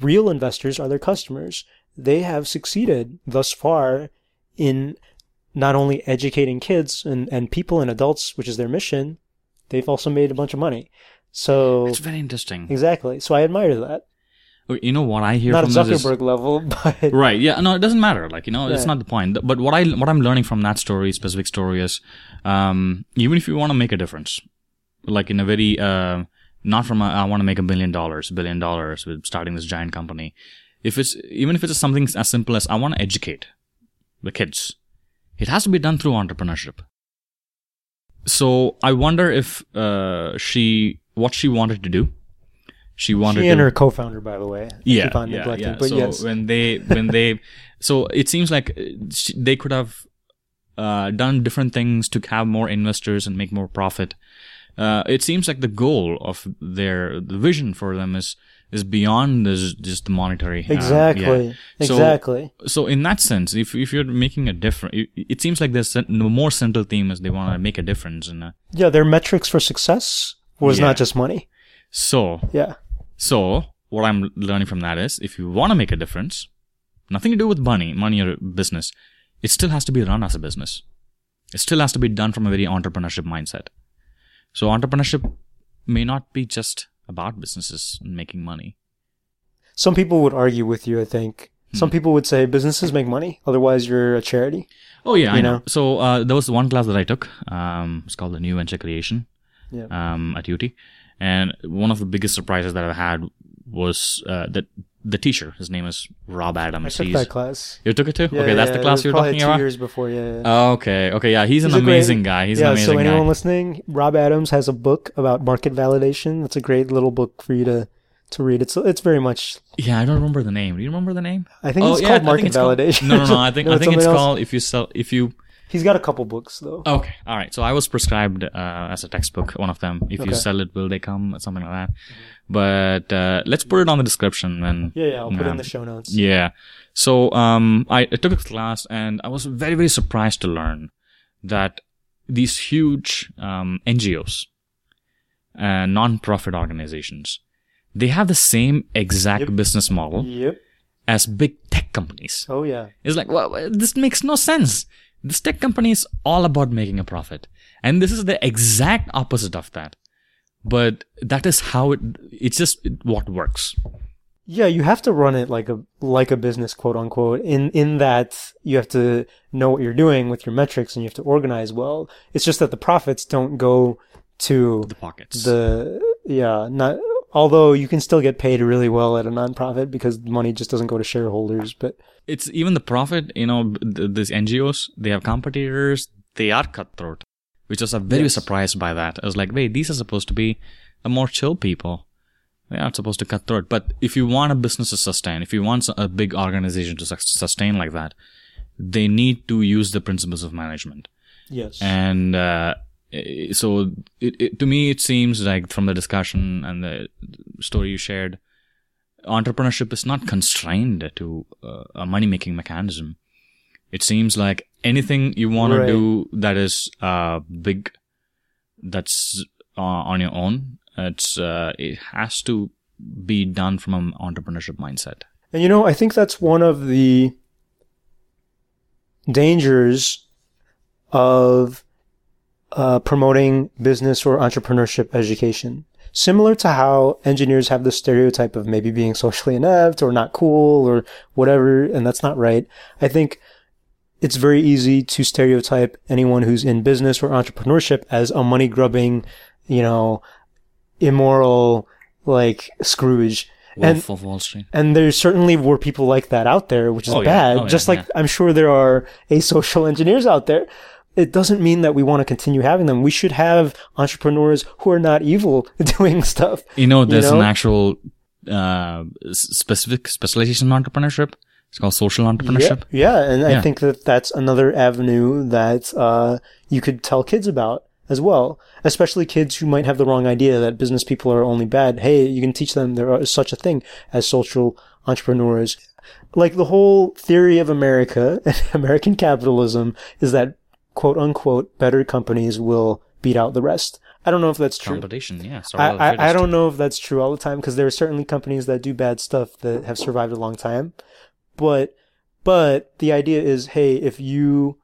Speaker 1: real investors are their customers. They have succeeded thus far in not only educating kids and, and people and adults, which is their mission, they've also made a bunch of money. So
Speaker 2: It's very interesting.
Speaker 1: exactly. So I admire that.
Speaker 2: You know what I hear
Speaker 1: Not
Speaker 2: from this is-
Speaker 1: Zuckerberg level, but
Speaker 2: Right. Yeah. No, it doesn't matter. Like you know, it's not the point. But what I what I'm learning from that story, specific story, is um, even if you want to make a difference, like in a very uh, not from a, I want to make a billion dollars, billion dollars with starting this giant company. If it's even if it's something as simple as I want to educate the kids, it has to be done through entrepreneurship. So I wonder if uh, she what she wanted to do. She wanted
Speaker 1: She
Speaker 2: to
Speaker 1: and her co-founder, by the way.
Speaker 2: Yeah,
Speaker 1: keep on
Speaker 2: yeah,
Speaker 1: neglecting,
Speaker 2: yeah.
Speaker 1: but
Speaker 2: so
Speaker 1: yes.
Speaker 2: when they when they so it seems like uh, they could have uh, done different things to have more investors and make more profit. Uh, it seems like the goal of their the vision for them is is beyond this just the monetary.
Speaker 1: Exactly.
Speaker 2: yeah. So-
Speaker 1: Exactly.
Speaker 2: So in that sense, if if you're making a difference, it, it seems like the more central theme is they want to make a difference in a,
Speaker 1: yeah, their metrics for success was
Speaker 2: Yeah.
Speaker 1: not just money.
Speaker 2: so
Speaker 1: Yeah.
Speaker 2: So what I'm learning from that is if you want to make a difference, nothing to do with money, money or business, it still has to be run as a business. It still has to be done from a very entrepreneurship mindset. So entrepreneurship may not be just about businesses and making money.
Speaker 1: Some people would argue with you, I think. Some
Speaker 2: Hmm.
Speaker 1: people would say businesses make money, otherwise you're a charity.
Speaker 2: Oh yeah, I know.
Speaker 1: know?
Speaker 2: So uh, there was one class that I took. Um, it's called the New Venture Creation
Speaker 1: Yeah.
Speaker 2: um, at UT, and one of the biggest surprises that I've had was uh, that the teacher. His name is Rob Adams.
Speaker 1: I took
Speaker 2: He's-
Speaker 1: that class.
Speaker 2: You took it too?
Speaker 1: Yeah,
Speaker 2: okay, that's the
Speaker 1: it
Speaker 2: class you're talking
Speaker 1: two
Speaker 2: about.
Speaker 1: years before, yeah. yeah.
Speaker 2: Oh, okay, okay, yeah, he's an
Speaker 1: He's a great-
Speaker 2: amazing guy. He's
Speaker 1: yeah,
Speaker 2: an amazing guy.
Speaker 1: so anyone
Speaker 2: guy.
Speaker 1: listening, Rob Adams has a book about market validation. It's a great little book for you to to read. It's it's very much.
Speaker 2: Yeah, I don't remember the name. Do you remember the name?
Speaker 1: I think
Speaker 2: oh,
Speaker 1: it's
Speaker 2: yeah,
Speaker 1: called market
Speaker 2: it's called-
Speaker 1: validation.
Speaker 2: no, no, no. I think I think it's
Speaker 1: else?
Speaker 2: called if you sell if you.
Speaker 1: He's got a couple books though.
Speaker 2: Okay, all right. So I was prescribed uh, as a textbook one of them. If you sell it, will they come? Something like that. But uh, let's put it on the description and
Speaker 1: Yeah, yeah. I'll put it in the show notes.
Speaker 2: Yeah. So um, I, I took a class and I was very very surprised to learn that these huge um, NGOs, uh, non-profit organizations, they have the same exact
Speaker 1: Yep.
Speaker 2: business model
Speaker 1: Yep.
Speaker 2: as big tech companies.
Speaker 1: Oh yeah.
Speaker 2: It's like, well, this makes no sense. This tech company is all about making a profit, and this is the exact opposite of that. But that is how it. It's just what works.
Speaker 1: Yeah, you have to run it like a like a business, quote unquote. In in that you have to know what you're doing with your metrics, and you have to organize well. It's just that the profits don't go to
Speaker 2: The pockets.
Speaker 1: the yeah not. Although you can still get paid really well at a nonprofit because money just doesn't go to shareholders. But
Speaker 2: it's even the profit. You know, th- these NGOs they have competitors. They are cutthroat, which was I'm very
Speaker 1: Yes.
Speaker 2: surprised by that. I was like, wait, these are supposed to be a more chill people. They aren't supposed to cut throat. But if you want a business to sustain, if you want a big organization to sustain like that, they need to use the principles of management.
Speaker 1: yes,
Speaker 2: And uh, so, it, it, to me, it seems like from the discussion and the story you shared, entrepreneurship is not constrained to uh, a money making mechanism. It seems like anything you want
Speaker 1: Right.
Speaker 2: to do that is uh, big, that's uh, on your own. It's uh, it has to be done from an entrepreneurship mindset.
Speaker 1: And you know, I think that's one of the dangers of uh, promoting business or entrepreneurship education. Similar to how engineers have the stereotype of maybe being socially inept or not cool or whatever, and that's not right. I think it's very easy to stereotype anyone who's in business or entrepreneurship as a money grubbing, you know, immoral, like Scrooge. And
Speaker 2: Wolf of Wall Street.
Speaker 1: and there certainly were people like that out there, which is
Speaker 2: Oh, yeah.
Speaker 1: bad.
Speaker 2: Oh, yeah,
Speaker 1: Just like
Speaker 2: yeah.
Speaker 1: I'm sure there are asocial engineers out there. It doesn't mean that we want to continue having them. We should have entrepreneurs who are not evil doing stuff.
Speaker 2: You know, there's
Speaker 1: know?
Speaker 2: an actual uh, specific specialization in entrepreneurship. It's called social entrepreneurship.
Speaker 1: Yeah, yeah, and I think that that's another avenue that uh, you could tell kids about as well, especially kids who might have the wrong idea that business people are only bad. Hey, you can teach them there is such a thing as social entrepreneurs. Like the whole theory of America and American capitalism is that quote unquote better companies will beat out the rest. I don't know if that's true.
Speaker 2: Competition, yeah.
Speaker 1: I,
Speaker 2: survival of the
Speaker 1: I, I don't know if that's true all the time because there are certainly companies that do bad stuff that have survived a long time. But but the idea is, hey, if you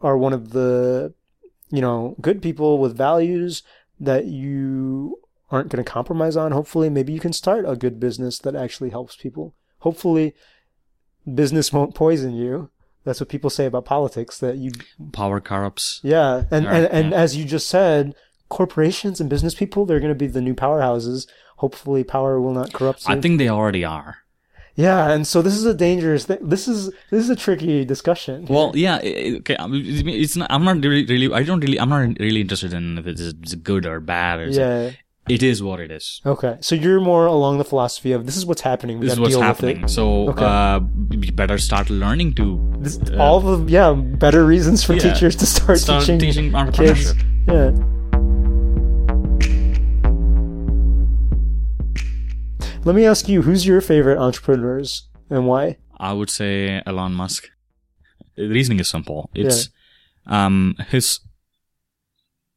Speaker 1: are one of the you know good people with values that you aren't going to compromise on, hopefully maybe you can start a good business that actually helps people. Hopefully business won't poison you. That's what people say about politics that you
Speaker 2: Power corrupts.
Speaker 1: yeah, and
Speaker 2: Right,
Speaker 1: and, and
Speaker 2: yeah.
Speaker 1: as you just said, corporations and business people, they're going to be the new powerhouses. Hopefully, power will not corrupt.
Speaker 2: I think they already are.
Speaker 1: Yeah, and so this is a dangerous thing. This is this is a tricky discussion.
Speaker 2: Well, yeah, okay. It's not. I'm not really, really. I don't really. I'm not really interested in if it's, good or bad. Or
Speaker 1: yeah.
Speaker 2: it is what it is.
Speaker 1: Okay, so you're more along the philosophy of this is what's happening. We
Speaker 2: This is what's happening. So
Speaker 1: Okay.
Speaker 2: uh, we better start learning to
Speaker 1: This,
Speaker 2: uh,
Speaker 1: all the yeah better reasons for
Speaker 2: yeah,
Speaker 1: teachers to start,
Speaker 2: start
Speaker 1: teaching,
Speaker 2: teaching
Speaker 1: kids. Yeah. Let me ask you, who's your favorite entrepreneurs and why?
Speaker 2: I would say Elon Musk. The reasoning is simple. It's um his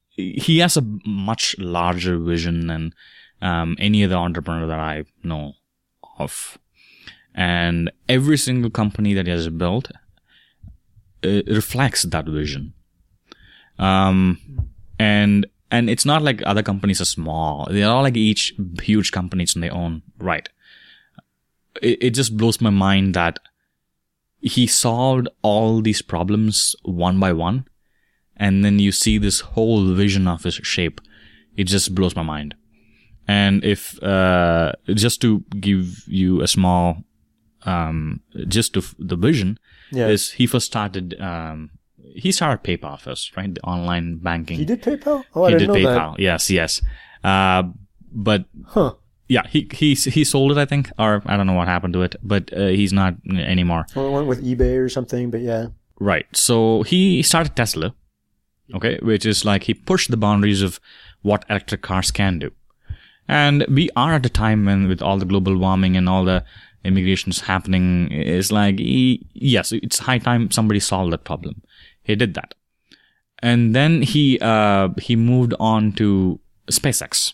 Speaker 2: he has a much larger vision than um, any other entrepreneur that I know of, and every single company that he has built uh, reflects that vision. Um, and and it's not like other companies are small; they're all like each huge companies in their own right. It, it just blows my mind that he solved all these problems one by one and then you see this whole vision of his shape it just blows my mind and if uh just to give you a small um just of the vision
Speaker 1: Yeah.
Speaker 2: is he first started um he started PayPal first right the online banking
Speaker 1: He did PayPal? Oh, I
Speaker 2: he
Speaker 1: didn't
Speaker 2: did
Speaker 1: know
Speaker 2: PayPal yes yes uh but.
Speaker 1: Huh.
Speaker 2: yeah he he he sold it I think or I don't know what happened to it but uh, he's not anymore
Speaker 1: Well, it went with eBay or something, but yeah.
Speaker 2: Right. So he started Tesla, okay, which is like he pushed the boundaries of what electric cars can do. And we are at a time when, with all the global warming and all the immigrations happening, it's like, yes, it's high time somebody solved that problem. He did that. And then he, uh, he moved on to SpaceX.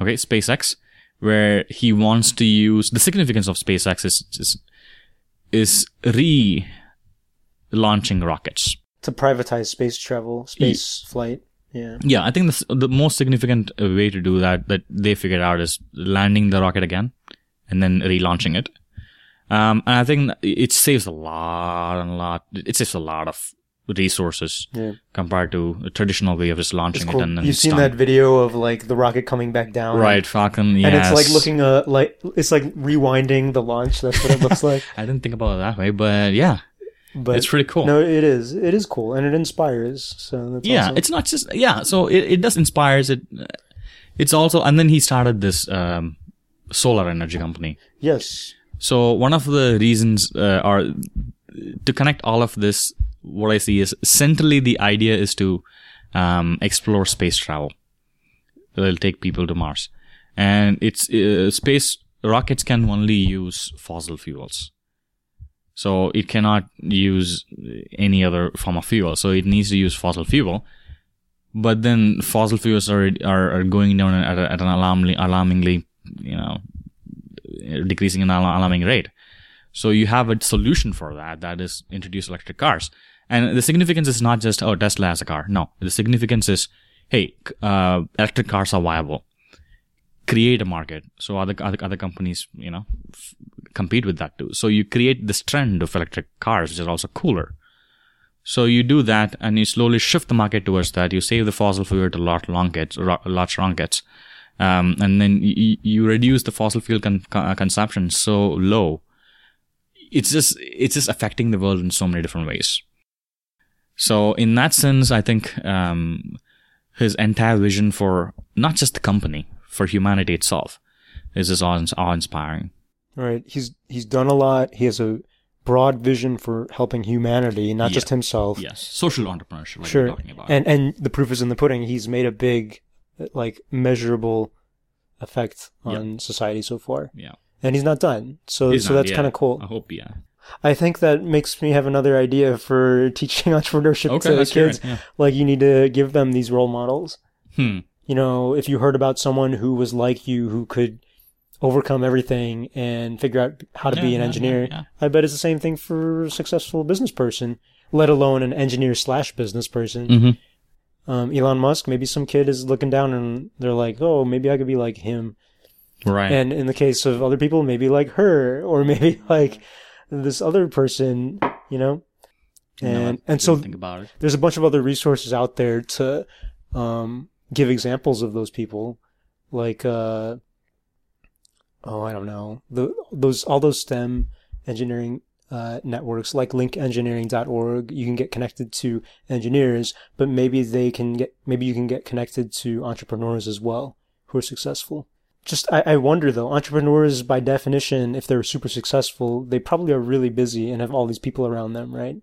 Speaker 2: Okay, SpaceX, where he wants to use the significance of SpaceX is, is, is re launching rockets.
Speaker 1: To privatize space travel, space flight. Yeah.
Speaker 2: Yeah, I think the, the most significant way to do that that they figured out is landing the rocket again and then relaunching it. Um, and I think it saves a lot and a lot. It saves a lot of resources
Speaker 1: Yeah.
Speaker 2: compared to the traditional way of just launching
Speaker 1: It's
Speaker 2: it and then
Speaker 1: You've seen that video of like the rocket coming back down.
Speaker 2: right Falcon. Yes.
Speaker 1: And it's like looking uh like it's like rewinding the launch. That's what it looks like.
Speaker 2: I didn't think about it that way, but yeah,
Speaker 1: But
Speaker 2: it's pretty cool.
Speaker 1: no, it is. It is cool, and it inspires. So that's
Speaker 2: yeah
Speaker 1: awesome.
Speaker 2: it's not just yeah so it, it does inspires it it's also and then he started this um, solar energy company
Speaker 1: yes.
Speaker 2: so one of the reasons uh, are to connect all of this what i see is centrally the idea is to um, explore space travel it'll take people to mars and it's uh, space rockets can only use fossil fuels so it cannot use any other form of fuel. So it needs to use fossil fuel. But then fossil fuels are are, are going down at, a, at an alarmingly, alarmingly, you know, decreasing an alarming rate. So you have a solution for that. That is introduce electric cars. And the significance is not just oh Tesla has a car. No, the significance is hey, uh, electric cars are viable. Create a market so other other, other companies you know f- compete with that too. So you create this trend of electric cars, which is also cooler. So you do that, and you slowly shift the market towards that. You save the fossil fuel to large rockets, ro- large rockets, um, and then you, you reduce the fossil fuel con- con- consumption so low. It's just it's just affecting the world in so many different ways. So in that sense, I think um, his entire vision for not just the company, for humanity itself, is just awe- awe-inspiring.
Speaker 1: All right. He's he's done a lot. He has a broad vision for helping humanity, not
Speaker 2: Yeah.
Speaker 1: just himself.
Speaker 2: Yes, social entrepreneurship, like
Speaker 1: Sure.
Speaker 2: we're talking about.
Speaker 1: And and the proof is in the pudding. He's made a big, like measurable effect on society so far,
Speaker 2: yeah,
Speaker 1: and he's not done. So
Speaker 2: He's
Speaker 1: so that's kind of cool.
Speaker 2: I hope, yeah.
Speaker 1: I think that makes me have another idea for teaching entrepreneurship
Speaker 2: Okay,
Speaker 1: to
Speaker 2: let's
Speaker 1: kids.
Speaker 2: Yeah.
Speaker 1: Like you need to give them these role models.
Speaker 2: Hmm.
Speaker 1: You know, if you heard about someone who was like you, who could overcome everything and figure out how to
Speaker 2: Yeah,
Speaker 1: be an
Speaker 2: yeah,
Speaker 1: engineer, I bet it's the same thing for a successful business person, let alone an engineer slash business person.
Speaker 2: Mm-hmm.
Speaker 1: Um, Elon Musk, maybe some kid is looking down and they're like, oh, maybe I could be like him.
Speaker 2: Right.
Speaker 1: And in the case of other people, maybe like her, or maybe like this other person, you know? And,
Speaker 2: I
Speaker 1: and so
Speaker 2: think about it.
Speaker 1: there's a bunch of other resources out there to um, give examples of those people, like uh, oh, I don't know, the those all those STEM engineering uh, networks like linkengineering.org you can get connected to engineers but maybe they can get maybe you can get connected to entrepreneurs as well who are successful just I, I wonder though entrepreneurs by definition if they're super successful they probably are really busy and have all these people around them right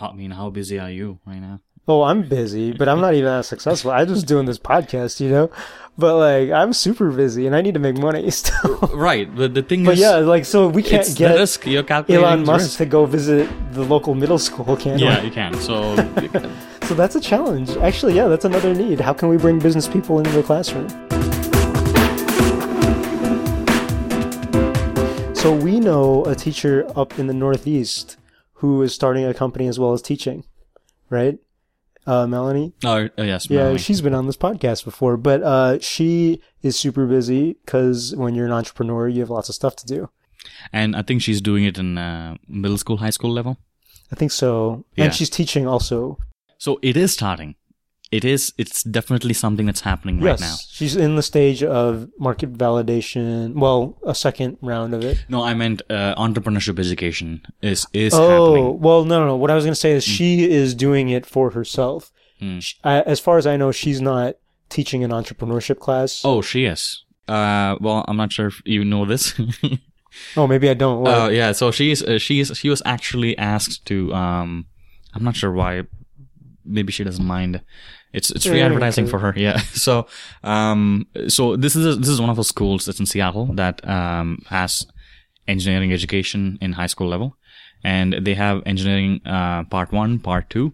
Speaker 2: I mean, how busy are you right now?
Speaker 1: oh i'm busy but i'm not even that successful i'm just doing this podcast you know but like i'm super busy and i need to make money still
Speaker 2: Right, but the thing
Speaker 1: but
Speaker 2: is,
Speaker 1: yeah like so we can't get
Speaker 2: risk you're
Speaker 1: elon musk
Speaker 2: risk.
Speaker 1: to go visit the local middle school can
Speaker 2: Yeah,
Speaker 1: we?
Speaker 2: you can. So
Speaker 1: so that's a challenge actually yeah that's another need how can we bring business people into the classroom so we know a teacher up in the northeast who is starting a company as well as teaching right uh, melanie
Speaker 2: oh, oh, yes,
Speaker 1: yeah
Speaker 2: Melanie.
Speaker 1: she's been on this podcast before but uh, she is super busy because when you're an entrepreneur you have lots of stuff to do
Speaker 2: and I think she's doing it in uh, middle school, high school level.
Speaker 1: i think so
Speaker 2: Yeah.
Speaker 1: and she's teaching also
Speaker 2: So it is starting. It is. It's definitely something that's happening right
Speaker 1: yes
Speaker 2: now.
Speaker 1: she's in the stage of market validation well a second round of it
Speaker 2: No, I meant uh, entrepreneurship education is is
Speaker 1: oh
Speaker 2: happening.
Speaker 1: well no no no what i was going to say is she is doing it for herself
Speaker 2: Mm.
Speaker 1: Sh I, as far as i know she's not teaching an entrepreneurship class
Speaker 2: Oh, she is. Uh, well, I'm not sure if you know this.
Speaker 1: oh maybe i don't What?
Speaker 2: Uh, yeah, so she's uh, she's she was actually asked to. Um, I'm not sure why. Maybe she doesn't mind. It's it's free
Speaker 1: Yeah,
Speaker 2: advertising for her. Yeah. So um, so this is this is one of those schools that's in Seattle that um has engineering education in high school level, and they have engineering uh part one, part two,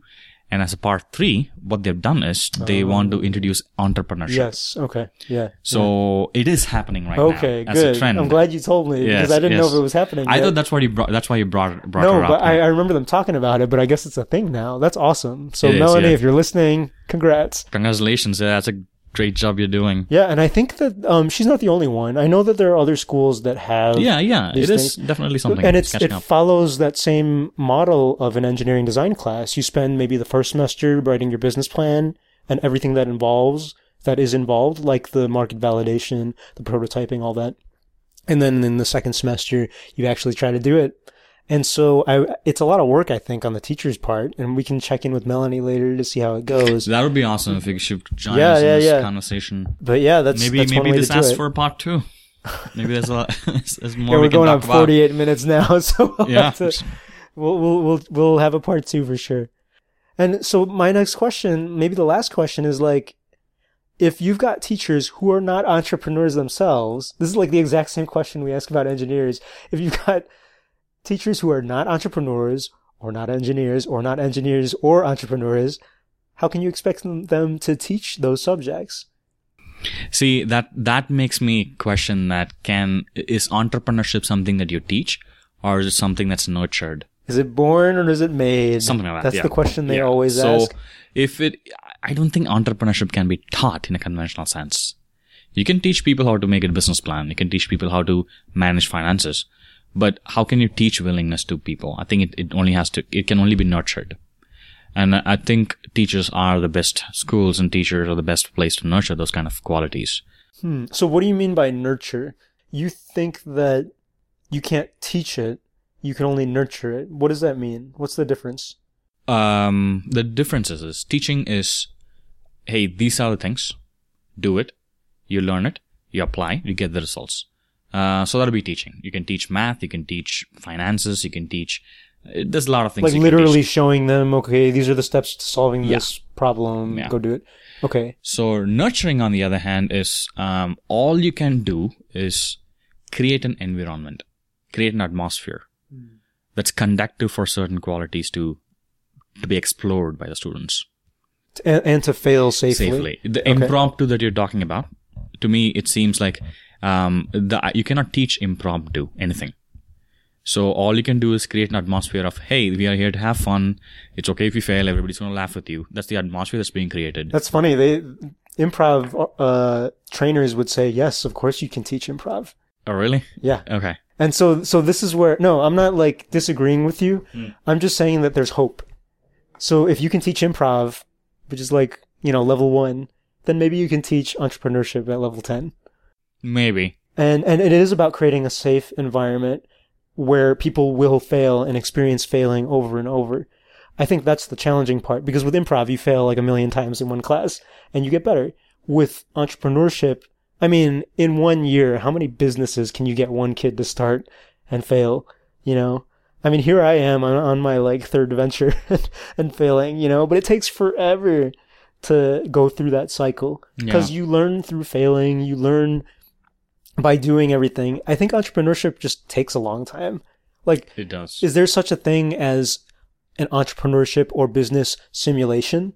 Speaker 2: and as a part three, what they've done is they oh. want to introduce entrepreneurship.
Speaker 1: yes okay yeah
Speaker 2: So it is happening right
Speaker 1: okay
Speaker 2: now as
Speaker 1: good
Speaker 2: a trend.
Speaker 1: i'm glad you told me because i didn't know if it was happening
Speaker 2: I
Speaker 1: yet.
Speaker 2: thought that's why you brought. That's why you brought brought
Speaker 1: no but I, I remember them talking about it but i guess it's a thing now that's awesome so
Speaker 2: It is,
Speaker 1: melanie
Speaker 2: yeah.
Speaker 1: if you're listening congrats
Speaker 2: Congratulations! Yeah, that's a great job you're doing.
Speaker 1: yeah and i think that um, she's not the only one i know that there are other schools that have
Speaker 2: Yeah, yeah, it is definitely something.
Speaker 1: and it's it
Speaker 2: up.
Speaker 1: follows that same model of an engineering design class. You spend maybe the first semester writing your business plan and everything that involves that is involved, like the market validation, the prototyping, all that. And then in the second semester, you actually try to do it. And so I, it's a lot of work, I think, on the teacher's part. And we can check in with Melanie later to see how it goes.
Speaker 2: that would be awesome if you should join
Speaker 1: Yeah,
Speaker 2: us in
Speaker 1: yeah,
Speaker 2: this
Speaker 1: yeah.
Speaker 2: conversation.
Speaker 1: But yeah, that's
Speaker 2: Maybe
Speaker 1: that's
Speaker 2: maybe this asks for a part two. Maybe there's a lot. there's more
Speaker 1: yeah,
Speaker 2: we
Speaker 1: we're
Speaker 2: can
Speaker 1: going on
Speaker 2: talk about.
Speaker 1: 48 minutes now, so we'll
Speaker 2: Yeah.
Speaker 1: to- we'll, we'll we'll we'll have a part two for sure. And so my next question, maybe the last question, is like, if you've got teachers who are not entrepreneurs themselves, this is like the exact same question we ask about engineers. If you've got teachers who are not entrepreneurs or not engineers or not engineers or entrepreneurs, how can you expect them, to teach those subjects?
Speaker 2: See that that makes me question that can is entrepreneurship something that you teach, or is it something that's nurtured?
Speaker 1: Is it born or is it made?
Speaker 2: Something like that.
Speaker 1: That's
Speaker 2: yeah.
Speaker 1: the question they
Speaker 2: Yeah.
Speaker 1: always
Speaker 2: so
Speaker 1: ask.
Speaker 2: if it, I don't think entrepreneurship can be taught in a conventional sense. You can teach people how to make a business plan. You can teach people how to manage finances. But how can you teach willingness to people? I think it, it only has to, it can only be nurtured. And I think teachers are the best schools and teachers are the best place to nurture those kind of qualities.
Speaker 1: Hmm. So what do you mean by nurture? You think that you can't teach it, you can only nurture it. What does that mean? What's the difference?
Speaker 2: Um, the difference is, is teaching is, hey, these are the things. Do it. You learn it. You apply. You get the results. Uh, so that'll be teaching. You can teach math. You can teach finances. You can teach. uh, There's a lot of things.
Speaker 1: Like literally showing them, okay, these are the steps to solving
Speaker 2: Yeah.
Speaker 1: this problem.
Speaker 2: Yeah.
Speaker 1: Go do it. Okay.
Speaker 2: So nurturing, on the other hand, is um, all you can do is create an environment, create an atmosphere that's conductive for certain qualities to to be explored by the students.
Speaker 1: And, and to fail safely.
Speaker 2: safely. The impromptu that you're talking about, to me, it seems like um, the you cannot teach impromptu anything. So all you can do is create an atmosphere of, hey, we are here to have fun. It's okay if you fail. Everybody's going to laugh with you. That's the atmosphere that's being created.
Speaker 1: That's funny. They improv uh, trainers would say, yes, of course you can teach improv.
Speaker 2: Oh, really?
Speaker 1: Yeah.
Speaker 2: Okay.
Speaker 1: And so, so this is where, no, I'm not like disagreeing with you.
Speaker 2: Hmm.
Speaker 1: I'm just saying that there's hope. So if you can teach improv, which is like, you know, level one, then maybe you can teach entrepreneurship at level 10.
Speaker 2: Maybe.
Speaker 1: And and it is about creating a safe environment where people will fail and experience failing over and over. I think that's the challenging part because with improv you fail like a million times in one class and you get better. With entrepreneurship, I mean, in one year, how many businesses can you get one kid to start and fail? You know, I mean, here I am on, on my like third venture and failing, you know, but it takes forever to go through that cycle because
Speaker 2: Yeah.
Speaker 1: you learn through failing, you learn by doing everything. I think entrepreneurship just takes a long time. Like,
Speaker 2: It does.
Speaker 1: is there such a thing as an entrepreneurship or business simulation?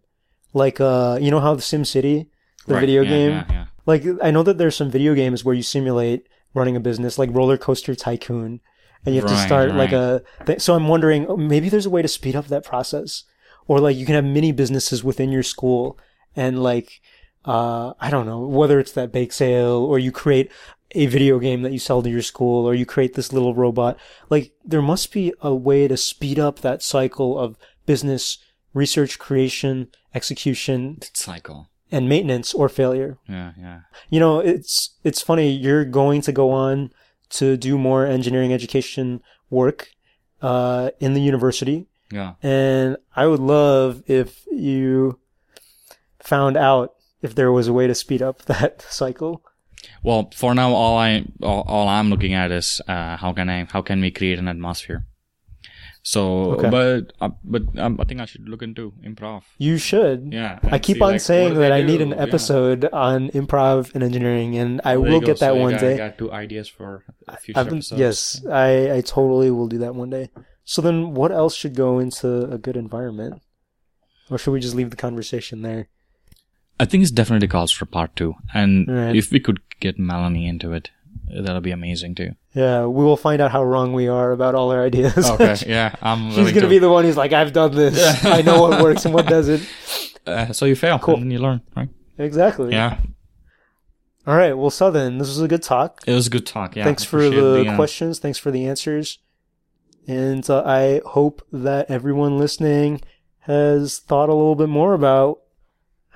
Speaker 1: Like, uh, you know how the Sim City, the
Speaker 2: Right,
Speaker 1: video
Speaker 2: yeah,
Speaker 1: game,
Speaker 2: Yeah, yeah.
Speaker 1: like I know that there's some video games where you simulate running a business, like Roller Coaster Tycoon, and you have to
Speaker 2: Right,
Speaker 1: start like a. Th- so I'm wondering, oh, maybe there's a way to speed up that process, or like you can have mini businesses within your school, and like, uh, I don't know whether it's that bake sale or you create a video game that you sell to your school, or you create this little robot. Like there must be a way to speed up that cycle of business research, creation, execution,
Speaker 2: Cycle.
Speaker 1: and maintenance or failure
Speaker 2: Yeah, yeah.
Speaker 1: you know it's it's funny you're going to go on to do more engineering education work uh, in the university
Speaker 2: Yeah.
Speaker 1: and i would love if you found out if there was a way to speed up that cycle
Speaker 2: Well, for now, all I all, all I'm looking at is uh, how can I how can we create an atmosphere. So,
Speaker 1: Okay.
Speaker 2: but uh, but um, I think I should look into improv.
Speaker 1: you should
Speaker 2: Yeah,
Speaker 1: I keep
Speaker 2: see,
Speaker 1: on
Speaker 2: like,
Speaker 1: saying that I need
Speaker 2: do?
Speaker 1: an
Speaker 2: Yeah.
Speaker 1: episode on improv and engineering, and I will get that
Speaker 2: So
Speaker 1: one
Speaker 2: got,
Speaker 1: day.
Speaker 2: I got two ideas for future
Speaker 1: I've
Speaker 2: episodes.
Speaker 1: yes, I, I totally will do that one day. So then, what else should go into a good environment, or should we just leave the conversation there?
Speaker 2: I think it's definitely calls for part two, and
Speaker 1: Right.
Speaker 2: if we could get Melanie into it, that'll be amazing too.
Speaker 1: Yeah, we will find out how wrong we are about all our ideas.
Speaker 2: Okay, yeah, I'm.
Speaker 1: She's gonna
Speaker 2: to.
Speaker 1: be the one who's like, "I've done this. I know what works and what doesn't."
Speaker 2: Uh, so you fail,
Speaker 1: Cool.
Speaker 2: and you learn, right?
Speaker 1: Exactly.
Speaker 2: Yeah,
Speaker 1: All right. Well, Sadhan, this was a good talk.
Speaker 2: it was a good talk. Yeah,
Speaker 1: Thanks for
Speaker 2: appreciate
Speaker 1: the,
Speaker 2: uh,
Speaker 1: questions. Thanks for the answers. And uh, I hope that everyone listening has thought a little bit more about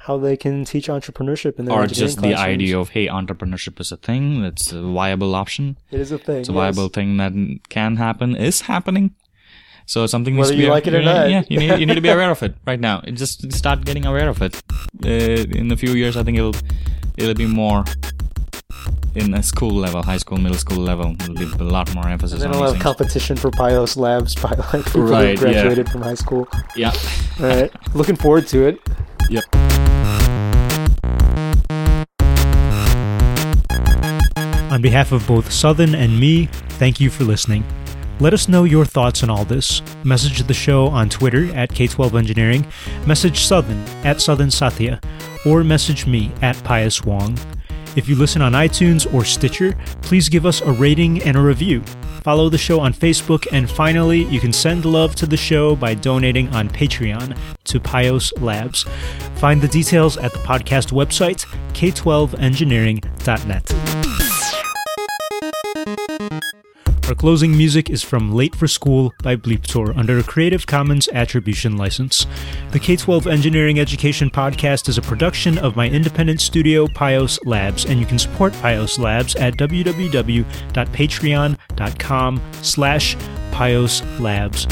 Speaker 1: how they can teach entrepreneurship in their
Speaker 2: own.
Speaker 1: or
Speaker 2: just the
Speaker 1: classrooms.
Speaker 2: idea of hey, entrepreneurship is a thing. That's a viable option.
Speaker 1: It is a thing.
Speaker 2: It's a
Speaker 1: yes.
Speaker 2: viable thing that can happen. Is happening. So something needs
Speaker 1: Whether
Speaker 2: to be
Speaker 1: you like it or
Speaker 2: yeah,
Speaker 1: not.
Speaker 2: Yeah, you need, you need to be aware of it right now. It Just start getting aware of it. Uh, in a few years, I think it'll it'll be more in a school level, high school, middle school level. There'll be a lot more emphasis
Speaker 1: Then
Speaker 2: on
Speaker 1: I'll
Speaker 2: these
Speaker 1: have competition for Pios Labs by like people who
Speaker 2: Right, yeah.
Speaker 1: graduated from high school.
Speaker 2: Yeah.
Speaker 1: All right. Looking forward to it.
Speaker 2: Yep.
Speaker 1: On behalf of both Sadhan and me, thank you for listening. Let us know your thoughts on all this. Message the show on Twitter at K12 Engineering, message Sadhan at Sadhan Satya, or message me at Pius Wong. If you listen on iTunes or Stitcher, please give us a rating and a review. Follow the show on Facebook, and finally, you can send love to the show by donating on Patreon to Pios Labs. Find the details at the podcast website, k12engineering.net. Our closing music is from Late for School by Bleeptor under a Creative Commons Attribution License. The K 12 Engineering Education Podcast is a production of my independent studio, Pios Labs, and you can support Pios Labs at www.patreon.com slash Pios Labs.